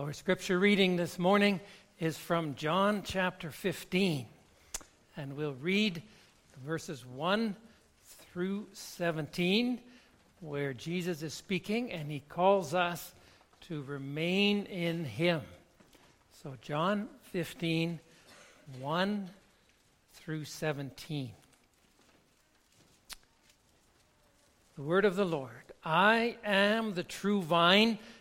Our scripture reading this morning is from John chapter 15, and we'll read verses 1 through 17, where Jesus is speaking and he calls us to remain in him. So, John 15, 1 through 17. The word of the Lord I am the true vine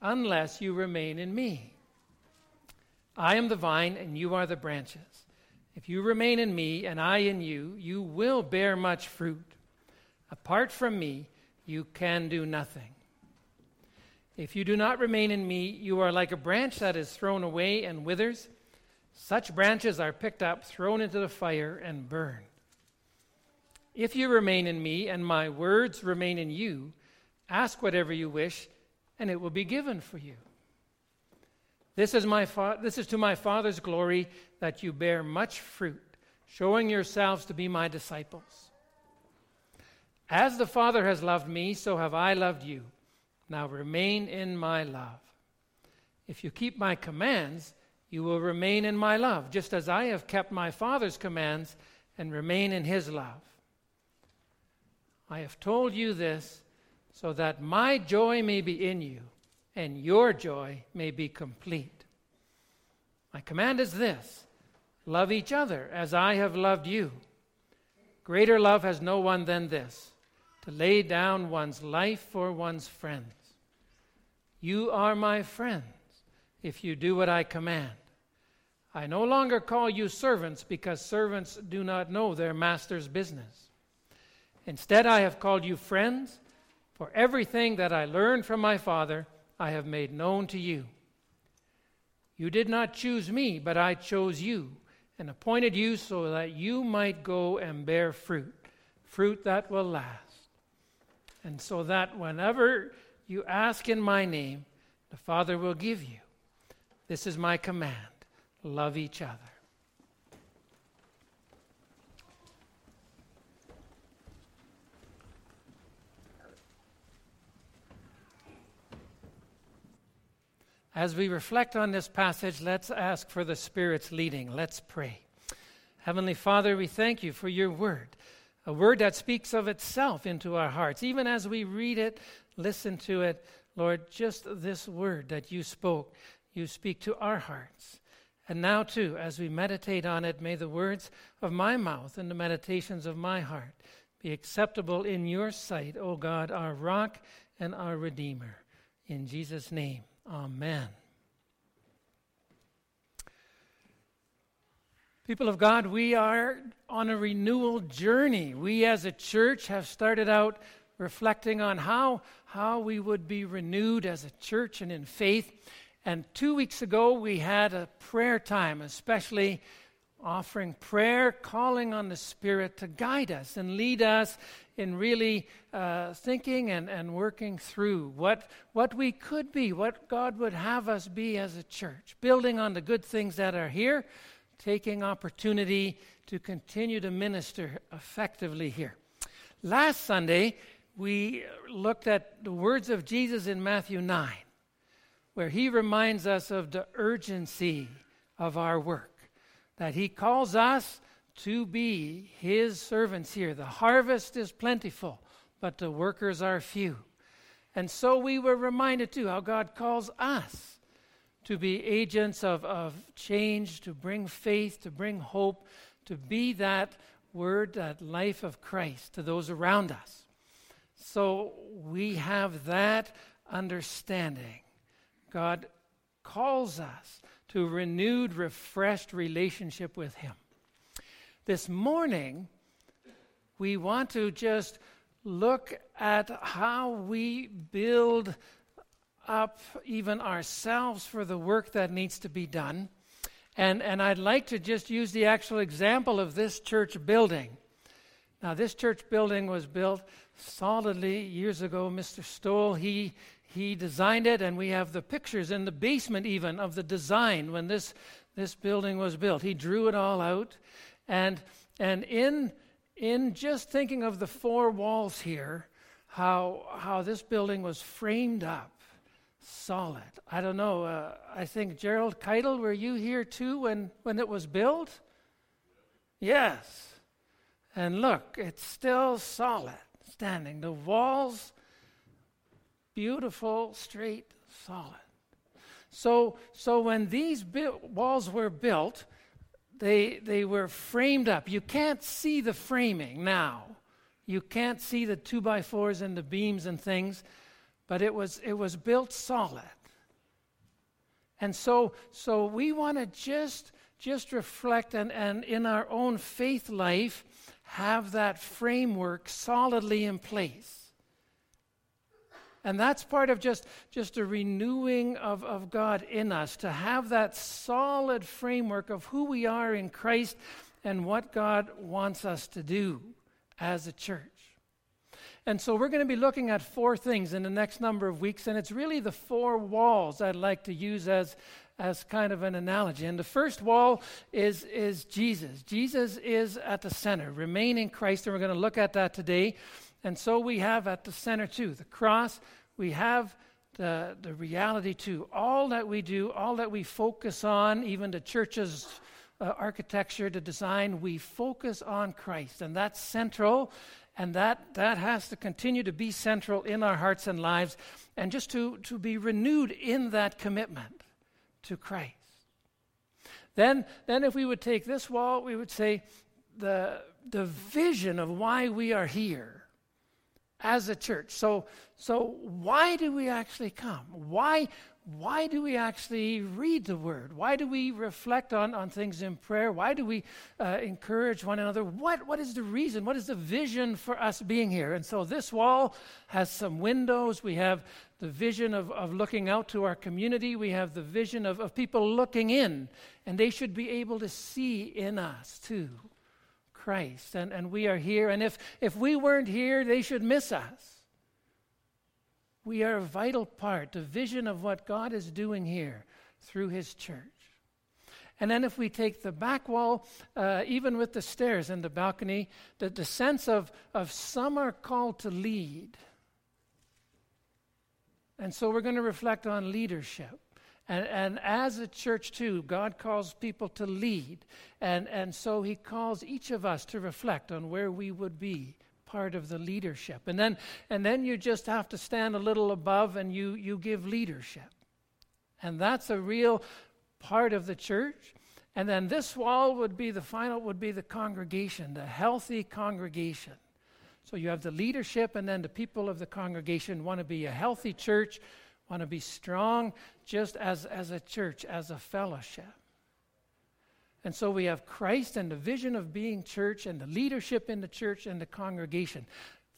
unless you remain in me. I am the vine, and you are the branches. If you remain in me, and I in you, you will bear much fruit. Apart from me, you can do nothing. If you do not remain in me, you are like a branch that is thrown away and withers. Such branches are picked up, thrown into the fire, and burned. If you remain in me, and my words remain in you, ask whatever you wish and it will be given for you. This is, my fa- this is to my Father's glory that you bear much fruit, showing yourselves to be my disciples. As the Father has loved me, so have I loved you. Now remain in my love. If you keep my commands, you will remain in my love, just as I have kept my Father's commands and remain in his love. I have told you this so that my joy may be in you and your joy may be complete. My command is this love each other as I have loved you. Greater love has no one than this to lay down one's life for one's friends. You are my friends if you do what I command. I no longer call you servants because servants do not know their master's business. Instead, I have called you friends for everything that I learned from my Father, I have made known to you. You did not choose me, but I chose you and appointed you so that you might go and bear fruit, fruit that will last. And so that whenever you ask in my name, the Father will give you. This is my command love each other. As we reflect on this passage, let's ask for the Spirit's leading. Let's pray. Heavenly Father, we thank you for your word, a word that speaks of itself into our hearts. Even as we read it, listen to it, Lord, just this word that you spoke, you speak to our hearts. And now, too, as we meditate on it, may the words of my mouth and the meditations of my heart be acceptable in your sight, O God, our rock and our Redeemer. In Jesus' name. Amen. People of God, we are on a renewal journey. We as a church have started out reflecting on how, how we would be renewed as a church and in faith. And two weeks ago, we had a prayer time, especially offering prayer, calling on the Spirit to guide us and lead us in really uh, thinking and, and working through what, what we could be, what God would have us be as a church, building on the good things that are here, taking opportunity to continue to minister effectively here. Last Sunday, we looked at the words of Jesus in Matthew 9, where he reminds us of the urgency of our work that he calls us to be his servants here. The harvest is plentiful, but the workers are few. And so we were reminded too how God calls us to be agents of, of change, to bring faith, to bring hope, to be that word, that life of Christ to those around us. So we have that understanding. God calls us to renewed, refreshed relationship with Him. This morning, we want to just look at how we build up even ourselves for the work that needs to be done. And, and I'd like to just use the actual example of this church building. Now, this church building was built solidly years ago. Mr. Stoll, he, he designed it, and we have the pictures in the basement even of the design when this, this building was built. He drew it all out. And, and in, in just thinking of the four walls here, how, how this building was framed up solid. I don't know. Uh, I think Gerald Keitel, were you here too when, when it was built? Yes. And look, it's still solid, standing. The walls, beautiful, straight, solid. So, so when these bi- walls were built, they, they were framed up. You can't see the framing now. You can't see the two by fours and the beams and things, but it was, it was built solid. And so, so we want to just, just reflect and, and in our own faith life have that framework solidly in place. And that's part of just, just a renewing of, of God in us, to have that solid framework of who we are in Christ and what God wants us to do as a church. And so we're going to be looking at four things in the next number of weeks, and it's really the four walls I'd like to use as, as kind of an analogy. And the first wall is, is Jesus. Jesus is at the center. Remain in Christ, and we're going to look at that today. And so we have at the center too the cross, we have the, the reality too. All that we do, all that we focus on, even the church's uh, architecture, the design, we focus on Christ. And that's central, and that, that has to continue to be central in our hearts and lives, and just to, to be renewed in that commitment to Christ. Then, then if we would take this wall, we would say the, the vision of why we are here as a church. So, so why do we actually come? Why, why do we actually read the word? Why do we reflect on, on things in prayer? Why do we uh, encourage one another? What, what is the reason? What is the vision for us being here? And so this wall has some windows. We have the vision of, of looking out to our community. We have the vision of, of people looking in, and they should be able to see in us too Christ. And, and we are here. And if, if we weren't here, they should miss us. We are a vital part, the vision of what God is doing here through His church. And then, if we take the back wall, uh, even with the stairs and the balcony, the, the sense of, of some are called to lead. And so, we're going to reflect on leadership. And, and as a church, too, God calls people to lead. And, and so He calls each of us to reflect on where we would be part of the leadership. And then, and then you just have to stand a little above and you, you give leadership. And that's a real part of the church. And then this wall would be the final, would be the congregation, the healthy congregation. So you have the leadership, and then the people of the congregation want to be a healthy church want to be strong just as, as a church, as a fellowship. And so we have Christ and the vision of being church and the leadership in the church and the congregation.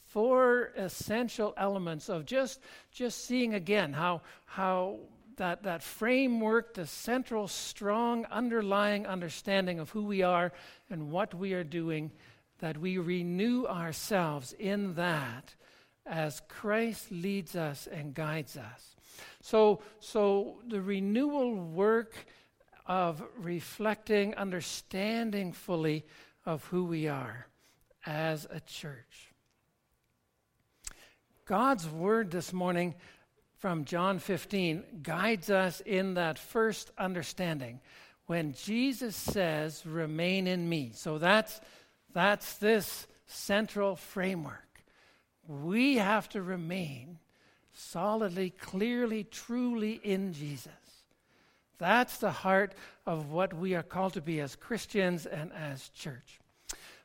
Four essential elements of just, just seeing again how, how that, that framework, the central, strong, underlying understanding of who we are and what we are doing, that we renew ourselves in that as Christ leads us and guides us. So, so the renewal work of reflecting, understanding fully of who we are as a church. God's word this morning from John 15 guides us in that first understanding when Jesus says, Remain in me. So that's, that's this central framework. We have to remain solidly, clearly, truly in Jesus. That's the heart of what we are called to be as Christians and as church.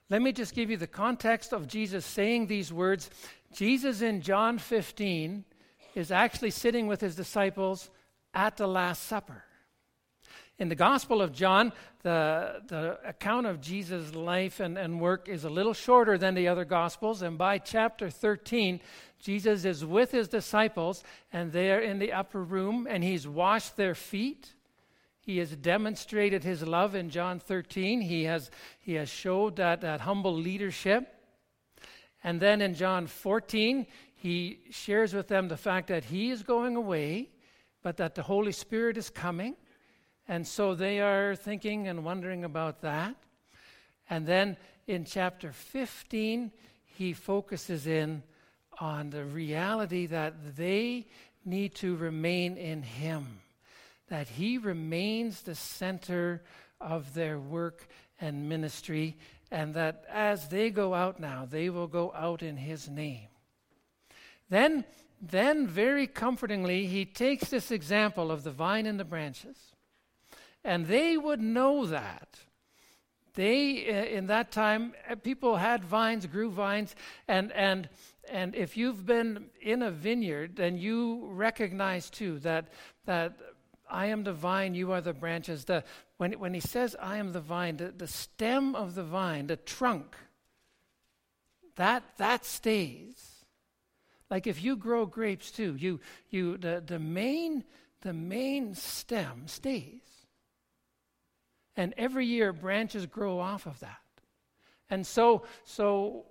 Let me just give you the context of Jesus saying these words. Jesus in John 15 is actually sitting with his disciples at the Last Supper. In the Gospel of John, the, the account of Jesus' life and, and work is a little shorter than the other Gospels, and by chapter 13, Jesus is with his disciples, and they're in the upper room, and he's washed their feet. He has demonstrated his love in John 13. He has, he has showed that, that humble leadership. And then in John 14, he shares with them the fact that he is going away, but that the Holy Spirit is coming. And so they are thinking and wondering about that. And then in chapter 15, he focuses in on the reality that they need to remain in him, that he remains the center of their work and ministry, and that as they go out now, they will go out in his name. Then, then very comfortingly, he takes this example of the vine and the branches, and they would know that. They, in that time, uh, people had vines, grew vines, and, and, and if you've been in a vineyard, then you recognize too that, that I am the vine, you are the branches. The, when, when he says, I am the vine, the, the stem of the vine, the trunk, that, that stays. Like if you grow grapes too, you, you, the, the, main, the main stem stays. And every year branches grow off of that. And so, so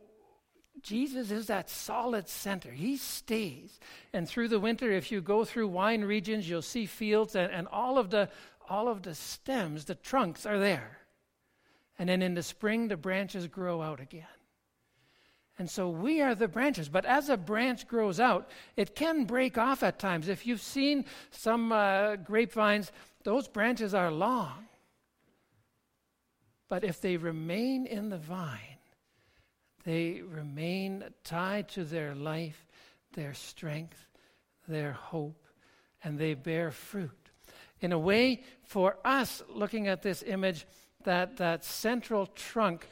Jesus is that solid center. He stays. And through the winter, if you go through wine regions, you'll see fields and, and all of the all of the stems, the trunks are there. And then in the spring, the branches grow out again. And so we are the branches. But as a branch grows out, it can break off at times. If you've seen some uh, grapevines, those branches are long. But if they remain in the vine, they remain tied to their life, their strength, their hope, and they bear fruit. In a way, for us, looking at this image, that, that central trunk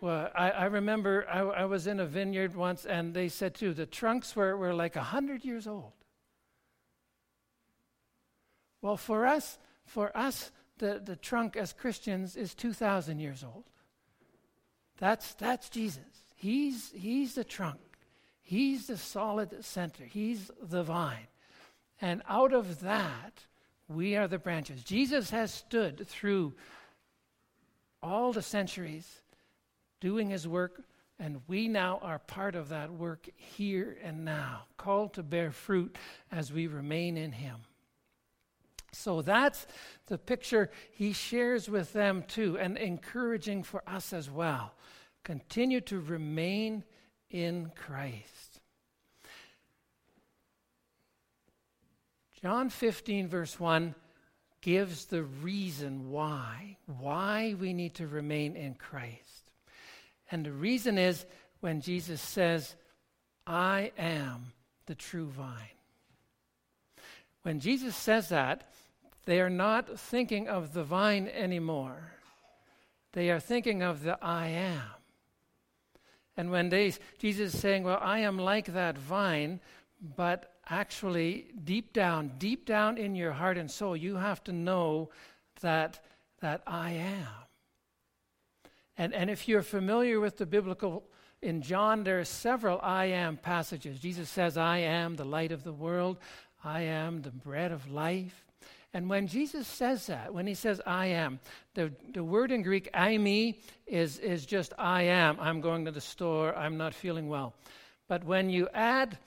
well, I, I remember I, I, was in a vineyard once, and they said too the trunks were, were like a hundred years old. Well, for us, for us, the, the trunk as Christians is two thousand years old. That's that's Jesus. He's he's the trunk. He's the solid center. He's the vine. And out of that, we are the branches. Jesus has stood through all the centuries doing his work, and we now are part of that work here and now, called to bear fruit as we remain in him. So that's the picture he shares with them too, and encouraging for us as well. Continue to remain in Christ. John 15, verse 1 gives the reason why, why we need to remain in Christ. And the reason is when Jesus says, I am the true vine. When Jesus says that, they are not thinking of the vine anymore. They are thinking of the I am. And when they, Jesus is saying, Well, I am like that vine, but actually, deep down, deep down in your heart and soul, you have to know that, that I am. And, and if you're familiar with the biblical, in John, there are several I am passages. Jesus says, I am the light of the world, I am the bread of life. And when Jesus says that, when he says I am, the, the word in Greek, eimi, is, is just I am. I'm going to the store, I'm not feeling well. But when you add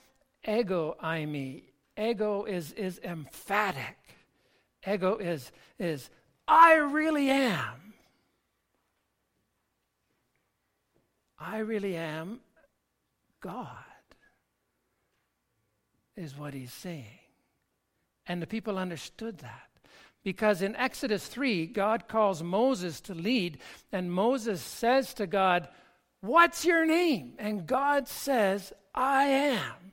ego eimi, ego is, is emphatic. Ego is, is I really am. I really am God, is what he's saying. And the people understood that. Because in Exodus 3, God calls Moses to lead, and Moses says to God, What's your name? And God says, I am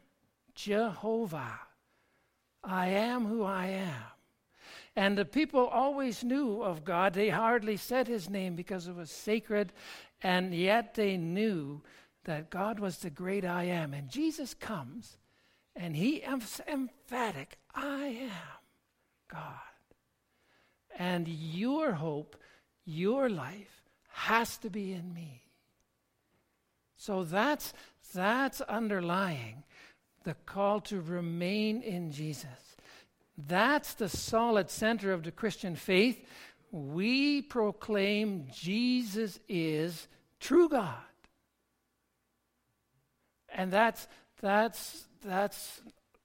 Jehovah. I am who I am. And the people always knew of God. They hardly said his name because it was sacred and yet they knew that God was the great I am. And Jesus comes and he is emphatic I am God. And your hope, your life has to be in me. So that's, that's underlying the call to remain in Jesus. That's the solid center of the Christian faith. We proclaim Jesus is true God. And that's, that's, that's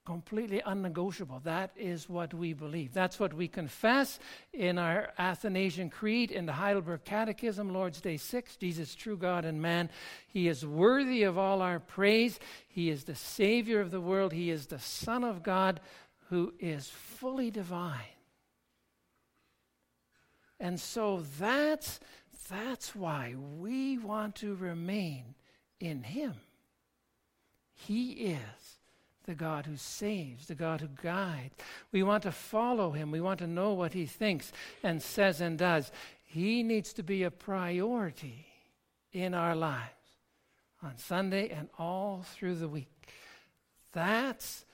completely unnegotiable. That is what we believe. That's what we confess in our Athanasian Creed, in the Heidelberg Catechism, Lord's Day 6. Jesus, true God and man. He is worthy of all our praise. He is the Savior of the world. He is the Son of God who is fully divine. And so that's, that's why we want to remain in Him. He is the God who saves, the God who guides. We want to follow him. We want to know what he thinks and says and does. He needs to be a priority in our lives on Sunday and all through the week. That's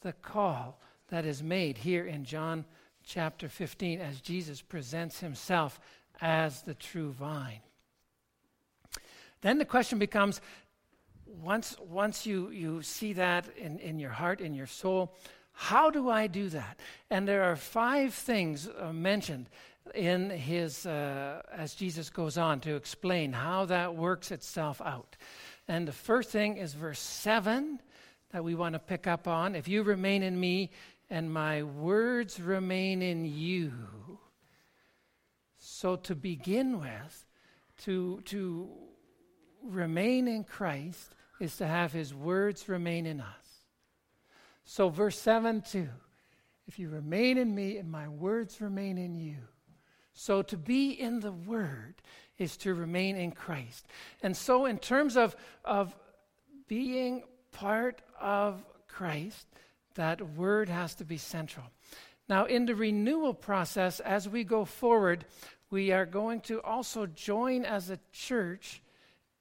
the call that is made here in John chapter 15 as Jesus presents himself as the true vine. Then the question becomes once, once you, you see that in, in your heart, in your soul, how do I do that? And there are five things uh, mentioned in his, uh, as Jesus goes on to explain how that works itself out. And the first thing is verse 7 that we want to pick up on. If you remain in me and my words remain in you. So to begin with, to, to remain in Christ is to have his words remain in us. So, verse 7 2 If you remain in me and my words remain in you. So, to be in the word is to remain in Christ. And so, in terms of, of being part of Christ, that word has to be central. Now, in the renewal process, as we go forward, we are going to also join as a church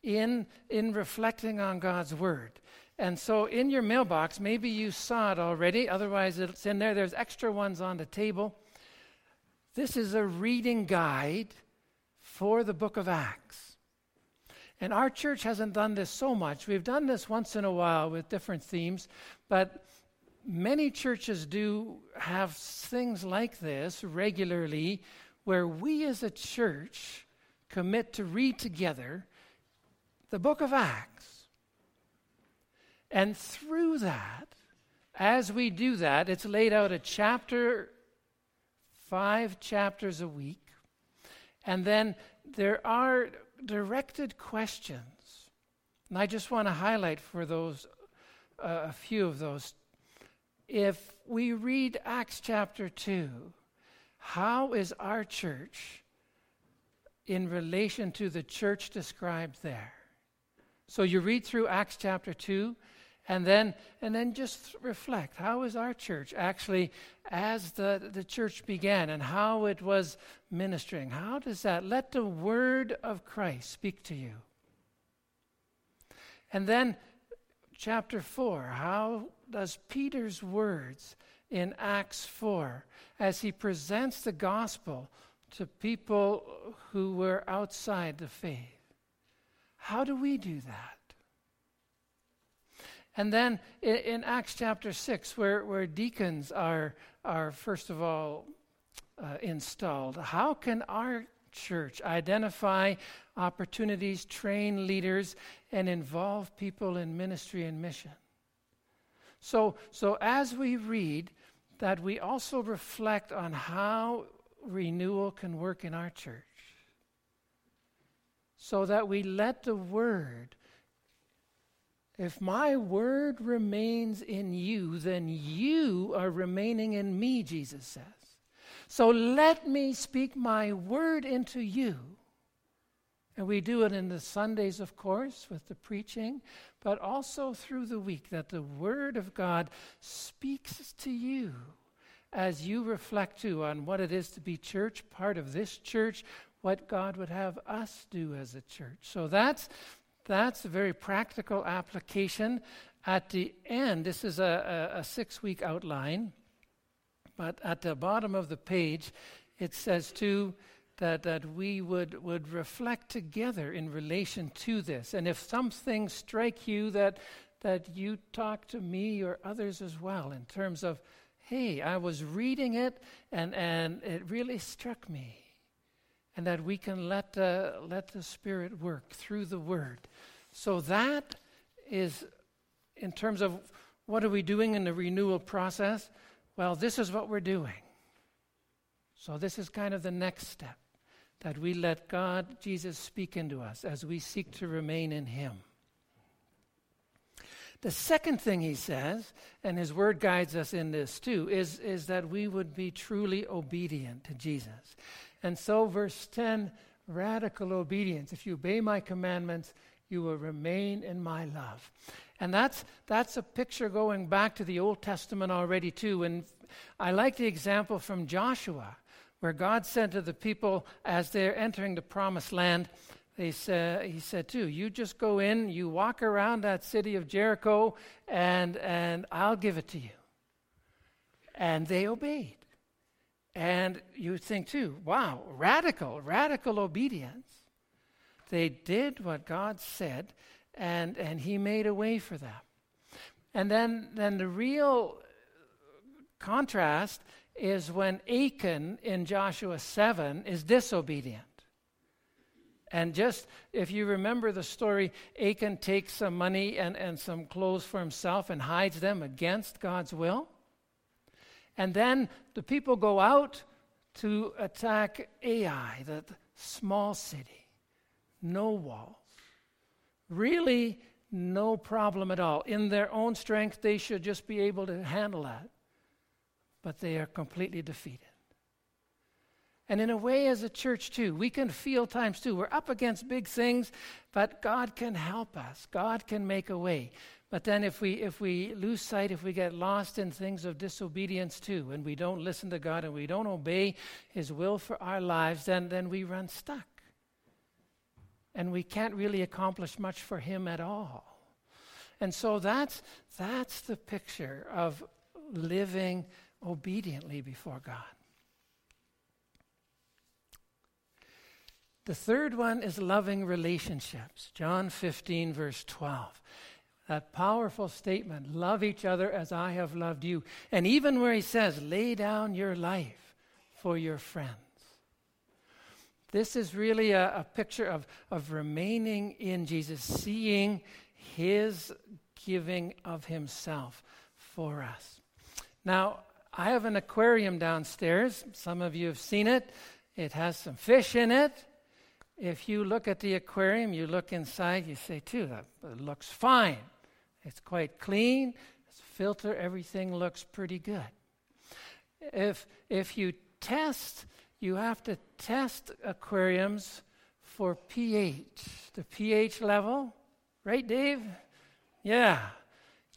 in, in reflecting on God's Word. And so in your mailbox, maybe you saw it already, otherwise it's in there. There's extra ones on the table. This is a reading guide for the book of Acts. And our church hasn't done this so much. We've done this once in a while with different themes, but many churches do have things like this regularly where we as a church commit to read together the book of Acts. And through that, as we do that, it's laid out a chapter, five chapters a week. And then there are directed questions. And I just want to highlight for those uh, a few of those. If we read Acts chapter 2, how is our church in relation to the church described there? So you read through Acts chapter 2 and then and then just reflect. How is our church actually as the, the church began and how it was ministering? How does that let the word of christ speak to you. And then chapter 4 how does peter's words in acts 4 as he presents the gospel to people who were outside the faith how do we do that? And then in, in Acts chapter 6, where, where deacons are, are, first of all, uh, installed, how can our church identify opportunities, train leaders, and involve people in ministry and mission? So, so as we read, that we also reflect on how renewal can work in our church so that we let the word if my word remains in you, then you are remaining in me, Jesus says. So let me speak my word into you. And we do it in the Sundays, of course, with the preaching, but also through the week, that the word of God speaks to you as you reflect too on what it is to be church, part of this church, what God would have us do as a church. So that's that's a very practical application. At the end, this is a, a, a six week outline, but at the bottom of the page, it says too that, that we would, would reflect together in relation to this. And if some things strike you, that, that you talk to me or others as well in terms of hey, I was reading it and, and it really struck me. And that we can let, let the Spirit work through the Word. So that is, in terms of what are we doing in the renewal process? Well, this is what we're doing. So, this is kind of the next step that we let God, Jesus, speak into us as we seek to remain in Him. The second thing he says, and his word guides us in this too, is, is that we would be truly obedient to Jesus. And so, verse 10 radical obedience. If you obey my commandments, you will remain in my love. And that's, that's a picture going back to the Old Testament already, too. And I like the example from Joshua, where God said to the people as they're entering the promised land, they said, he said, too, you just go in, you walk around that city of Jericho, and, and I'll give it to you. And they obeyed. And you think, too, wow, radical, radical obedience. They did what God said, and, and he made a way for them. And then, then the real contrast is when Achan in Joshua 7 is disobedient. And just if you remember the story, Achan takes some money and, and some clothes for himself and hides them against God's will. And then the people go out to attack Ai, the small city, no walls. Really, no problem at all. In their own strength, they should just be able to handle that. But they are completely defeated. And in a way, as a church, too, we can feel times too. We're up against big things, but God can help us. God can make a way. But then, if we if we lose sight, if we get lost in things of disobedience too, and we don't listen to God and we don't obey His will for our lives, then then we run stuck and we can't really accomplish much for him at all. And so that's, that's the picture of living obediently before God. The third one is loving relationships. John 15, verse 12. That powerful statement love each other as I have loved you. And even where he says, lay down your life for your friends. This is really a, a picture of, of remaining in Jesus, seeing his giving of himself for us. Now, I have an aquarium downstairs. Some of you have seen it. It has some fish in it. If you look at the aquarium, you look inside, you say, too, that looks fine. It's quite clean. It's filter, everything looks pretty good. If, if you test you have to test aquariums for pH, the pH level. Right, Dave? Yeah.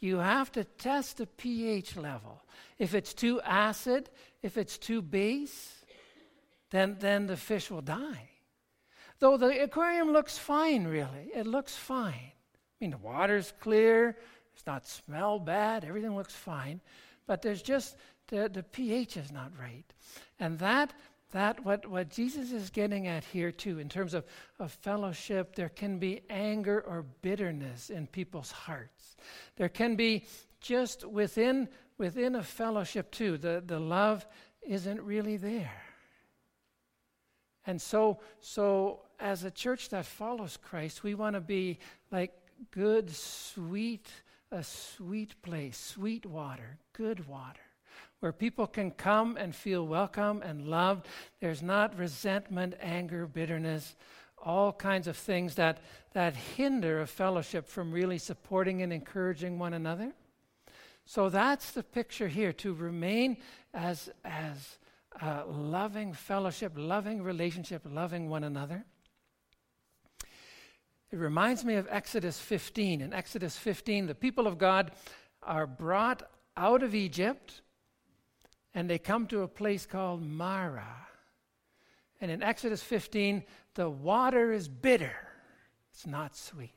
You have to test the pH level. If it's too acid, if it's too base, then, then the fish will die. Though the aquarium looks fine, really. It looks fine. I mean, the water's clear, it's not smell bad, everything looks fine. But there's just the, the pH is not right. And that that what, what Jesus is getting at here too, in terms of, of fellowship, there can be anger or bitterness in people's hearts. There can be just within within a fellowship too, the, the love isn't really there. And so so as a church that follows Christ, we want to be like good, sweet, a sweet place, sweet water, good water where people can come and feel welcome and loved. There's not resentment, anger, bitterness, all kinds of things that, that hinder a fellowship from really supporting and encouraging one another. So that's the picture here to remain as, as uh, loving fellowship, loving relationship, loving one another. It reminds me of Exodus 15. In Exodus 15, the people of God are brought out of Egypt and they come to a place called Marah. And in Exodus 15, the water is bitter, it's not sweet.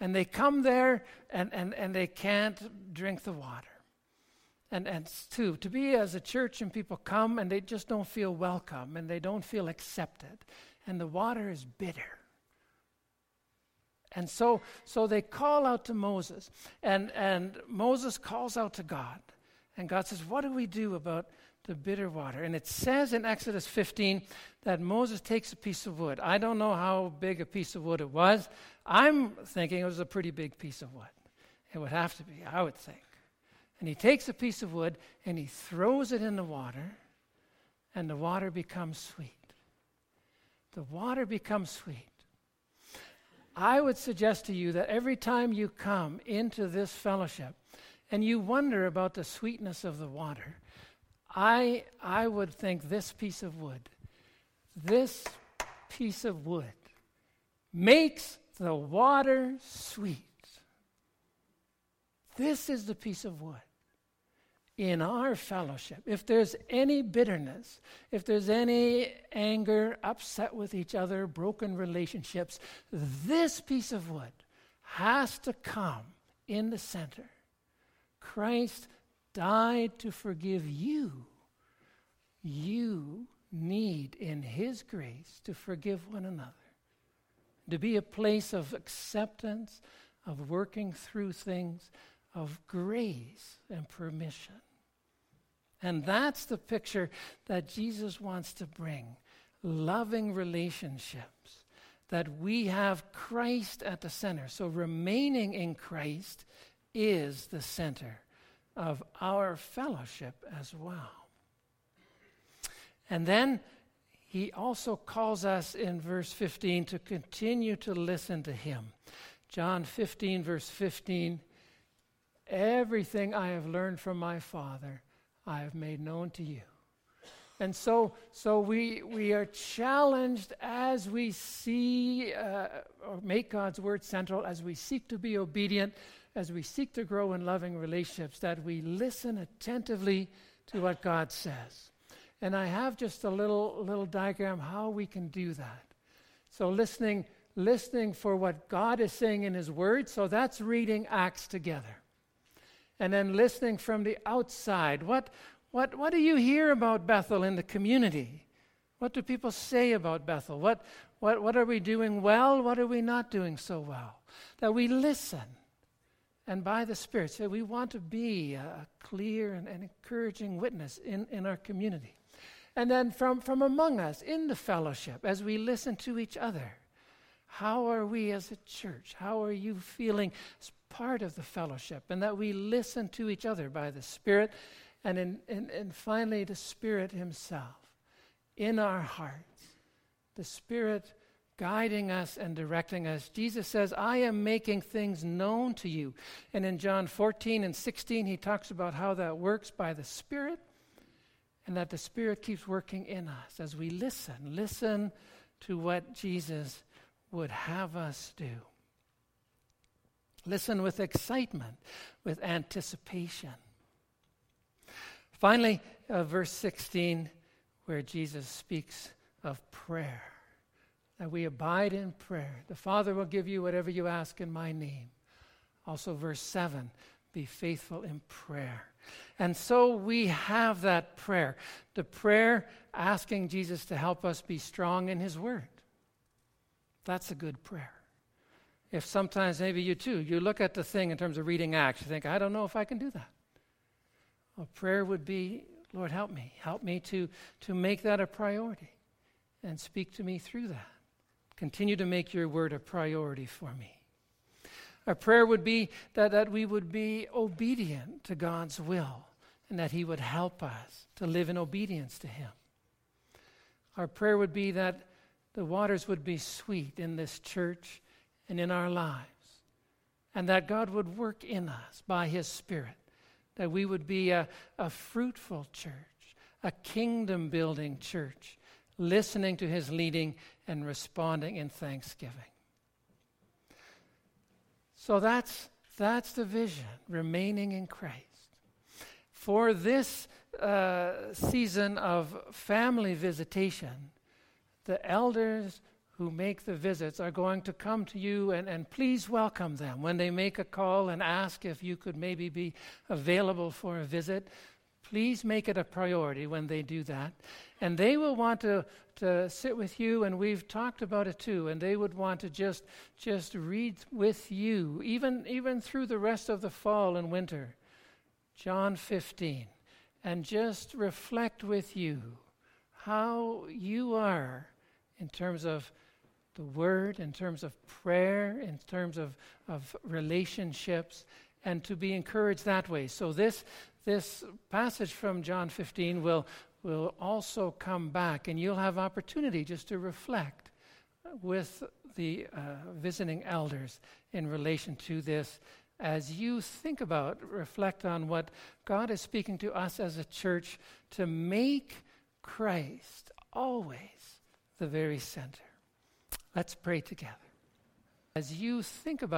And they come there and, and, and they can't drink the water. And, and two, to be as a church and people come and they just don't feel welcome and they don't feel accepted. And the water is bitter. And so, so they call out to Moses. And, and Moses calls out to God. And God says, What do we do about the bitter water? And it says in Exodus 15 that Moses takes a piece of wood. I don't know how big a piece of wood it was. I'm thinking it was a pretty big piece of wood. It would have to be, I would think. And he takes a piece of wood and he throws it in the water, and the water becomes sweet. The water becomes sweet. I would suggest to you that every time you come into this fellowship and you wonder about the sweetness of the water, I, I would think this piece of wood, this piece of wood makes the water sweet. This is the piece of wood in our fellowship, if there's any bitterness, if there's any anger, upset with each other, broken relationships, this piece of wood has to come in the center. Christ died to forgive you. You need, in His grace, to forgive one another, to be a place of acceptance, of working through things, of grace and permission. And that's the picture that Jesus wants to bring loving relationships, that we have Christ at the center. So remaining in Christ is the center of our fellowship as well. And then he also calls us in verse 15 to continue to listen to him. John 15, verse 15 Everything I have learned from my Father I have made known to you. And so, so we, we are challenged as we see uh, or make God's word central, as we seek to be obedient, as we seek to grow in loving relationships, that we listen attentively to what God says. And I have just a little, little diagram how we can do that. So listening, listening for what God is saying in His Word. So that's reading Acts together and then listening from the outside. What, what, what do you hear about Bethel in the community? What do people say about Bethel? What, what, what are we doing well? What are we not doing so well? That we listen and by the Spirit say we want to be a clear and, and encouraging witness in, in our community. And then from, from among us in the fellowship, as we listen to each other, how are we as a church? How are you feeling part of the fellowship? And that we listen to each other by the Spirit and, in, in, and finally the Spirit Himself in our hearts. The Spirit guiding us and directing us. Jesus says, I am making things known to you. And in John 14 and 16, he talks about how that works by the Spirit and that the Spirit keeps working in us as we listen. Listen to what Jesus would have us do. Listen with excitement, with anticipation. Finally, uh, verse 16, where Jesus speaks of prayer. That we abide in prayer. The Father will give you whatever you ask in my name. Also, verse 7, be faithful in prayer. And so we have that prayer the prayer asking Jesus to help us be strong in His Word. That's a good prayer. If sometimes, maybe you too, you look at the thing in terms of reading Acts, you think, I don't know if I can do that. Well, prayer would be, Lord, help me. Help me to, to make that a priority and speak to me through that. Continue to make your word a priority for me. Our prayer would be that, that we would be obedient to God's will and that He would help us to live in obedience to Him. Our prayer would be that the waters would be sweet in this church and in our lives, and that God would work in us by His Spirit, that we would be a, a fruitful church, a kingdom building church, listening to His leading and responding in thanksgiving. So that's, that's the vision, remaining in Christ. For this uh, season of family visitation, the elders who make the visits are going to come to you and, and please welcome them. When they make a call and ask if you could maybe be available for a visit, please make it a priority when they do that. And they will want to, to sit with you, and we've talked about it too, and they would want to just, just read with you, even, even through the rest of the fall and winter. John 15 and just reflect with you how you are in terms of the Word, in terms of prayer, in terms of, of relationships, and to be encouraged that way. So, this, this passage from John 15 will, will also come back, and you'll have opportunity just to reflect with the uh, visiting elders in relation to this as you think about, reflect on what God is speaking to us as a church to make Christ always the very center. Let's pray together. As you think about